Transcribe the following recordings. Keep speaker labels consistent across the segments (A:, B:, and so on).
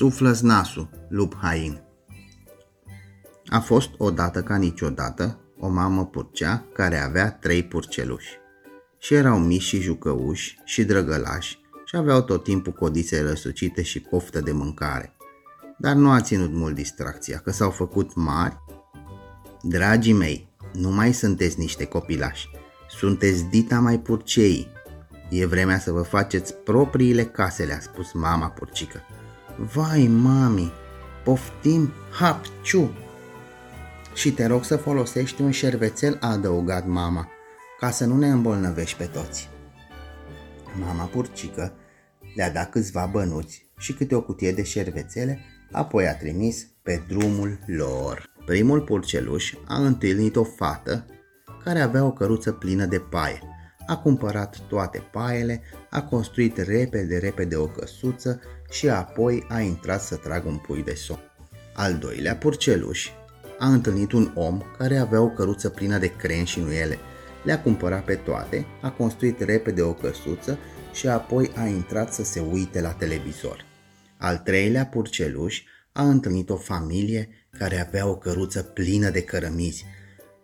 A: suflă nasul, lup hain. A fost odată ca niciodată o mamă purcea care avea trei purceluși. Și erau mici și jucăuși și drăgălași și aveau tot timpul codițe răsucite și poftă de mâncare. Dar nu a ținut mult distracția, că s-au făcut mari. Dragii mei, nu mai sunteți niște copilași, sunteți dita mai purcei. E vremea să vă faceți propriile case, le-a spus mama purcică. Vai, mami, poftim, hapciu! Și te rog să folosești un șervețel, a adăugat mama, ca să nu ne îmbolnăvești pe toți. Mama purcică le-a dat câțiva bănuți și câte o cutie de șervețele, apoi a trimis pe drumul lor. Primul purceluș a întâlnit o fată care avea o căruță plină de paie. A cumpărat toate paiele, a construit repede, repede o căsuță și apoi a intrat să tragă un pui de somn. Al doilea purceluș a întâlnit un om care avea o căruță plină de cren și nuiele. Le-a cumpărat pe toate, a construit repede o căsuță și apoi a intrat să se uite la televizor. Al treilea purceluș a întâlnit o familie care avea o căruță plină de cărămizi.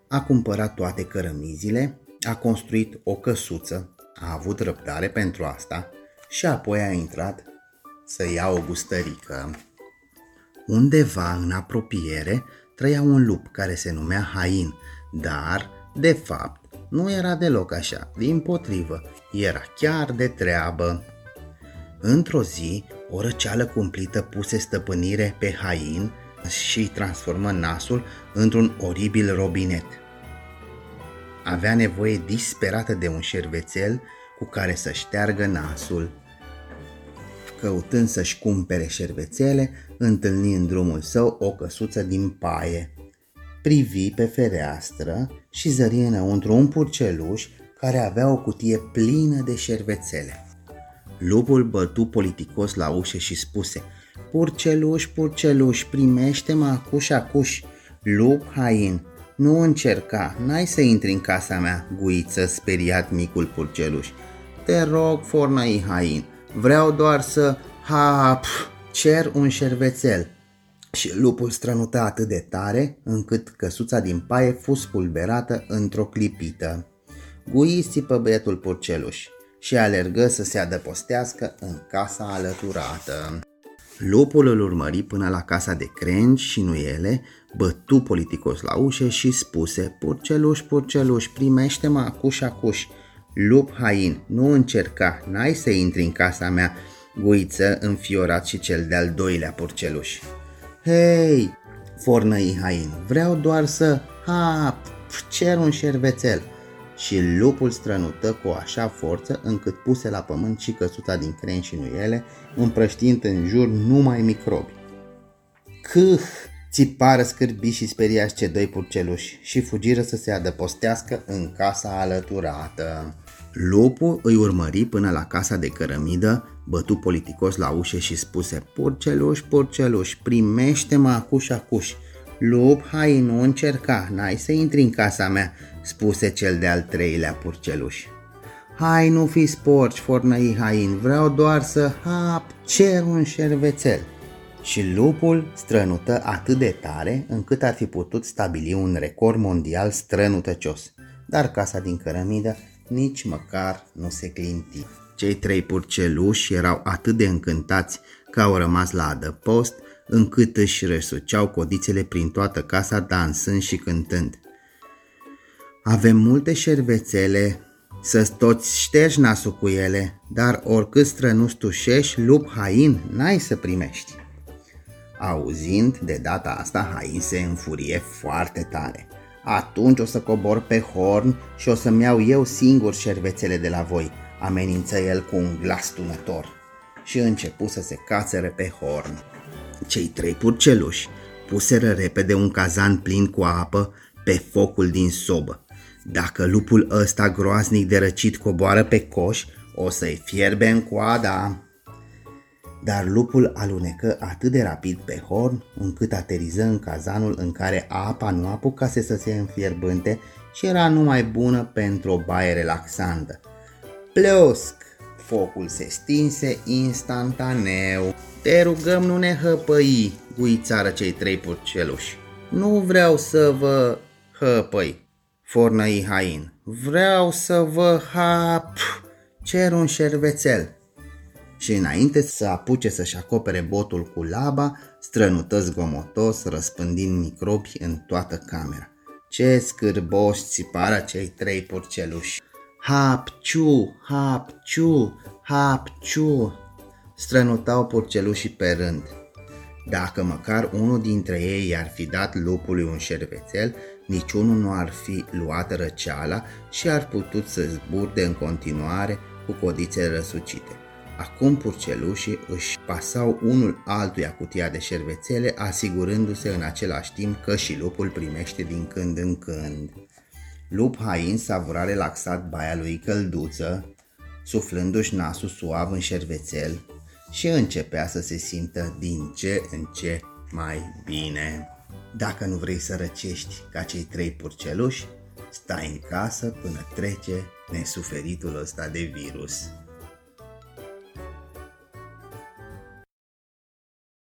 A: A cumpărat toate cărămizile, a construit o căsuță, a avut răbdare pentru asta și apoi a intrat să ia o gustărică. Undeva în apropiere trăia un lup care se numea Hain, dar, de fapt, nu era deloc așa, din potrivă, era chiar de treabă. Într-o zi, o răceală cumplită puse stăpânire pe Hain și transformă nasul într-un oribil robinet. Avea nevoie disperată de un șervețel cu care să șteargă nasul. Căutând să-și cumpere șervețele, întâlni în drumul său o căsuță din paie. Privi pe fereastră și zări înăuntru un purceluș care avea o cutie plină de șervețele. Lupul bătu politicos la ușă și spuse Purceluș, purceluș, primește-mă acuș, acuș. Lup hain, nu încerca, n-ai să intri în casa mea, guiță, speriat micul purceluș. Te rog, fornăi hain, vreau doar să... Ha, pf, cer un șervețel. Și lupul strănuta atât de tare încât căsuța din paie fus spulberată într-o clipită. Gui pe băietul purceluș și alergă să se adăpostească în casa alăturată. Lupul îl urmări până la casa de crengi și nuiele, bătu politicos la ușă și spuse Purceluș, purceluș, primește-mă acuș, acuș. Lup hain, nu încerca, n-ai să intri în casa mea, guiță înfiorat și cel de-al doilea purceluș. Hei, fornăi hain, vreau doar să... Ha, cer un șervețel și lupul strănută cu așa forță încât puse la pământ și căsuța din cren și nuiele, împrăștiind în jur numai microbi. Câh! Țipară scârbi și speriați ce doi purceluși și fugiră să se adăpostească în casa alăturată. Lupul îi urmări până la casa de cărămidă, bătu politicos la ușă și spuse Purceluș, purceluș, primește-mă acuș, acuș. Lup, hai, nu încerca, n-ai să intri în casa mea, spuse cel de-al treilea purceluș. Hai, nu fi sporci, fornăi hain, vreau doar să hap, cer un șervețel. Și lupul strănută atât de tare încât ar fi putut stabili un record mondial strănutăcios. Dar casa din cărămidă nici măcar nu se clinti. Cei trei purceluși erau atât de încântați că au rămas la adăpost, încât își răsuceau codițele prin toată casa dansând și cântând. Avem multe șervețele, să toți ștergi nasul cu ele, dar oricât strănustușești, lup hain, n-ai să primești. Auzind de data asta, Hain se înfurie foarte tare. Atunci o să cobor pe horn și o să-mi iau eu singur șervețele de la voi, amenință el cu un glas tunător. Și începu să se cațere pe horn. Cei trei purceluși puseră repede un cazan plin cu apă pe focul din sobă. Dacă lupul ăsta groaznic de răcit coboară pe coș, o să-i fierbe în coada. Dar lupul alunecă atât de rapid pe horn încât ateriză în cazanul în care apa nu apucase să se înfierbânte și era numai bună pentru o baie relaxantă. Plosc! Focul se stinse instantaneu. Te rugăm nu ne hăpăi, guițară cei trei purceluși. Nu vreau să vă hăpăi, fornăi hain. Vreau să vă hap, cer un șervețel. Și înainte să apuce să-și acopere botul cu laba, strănută zgomotos, răspândind microbi în toată camera. Ce scârboși țipară cei trei purceluși. Hapciu, hapciu, hapciu, strănutau purcelușii pe rând. Dacă măcar unul dintre ei i-ar fi dat lupului un șervețel, niciunul nu ar fi luat răceala și ar putut să zburde în continuare cu codițe răsucite. Acum purcelușii își pasau unul altuia cutia de șervețele, asigurându-se în același timp că și lupul primește din când în când. Lup Hain savura relaxat baia lui călduță, suflându-și nasul suav în șervețel și începea să se simtă din ce în ce mai bine. Dacă nu vrei să răcești ca cei trei purceluși, stai în casă până trece nesuferitul ăsta de virus.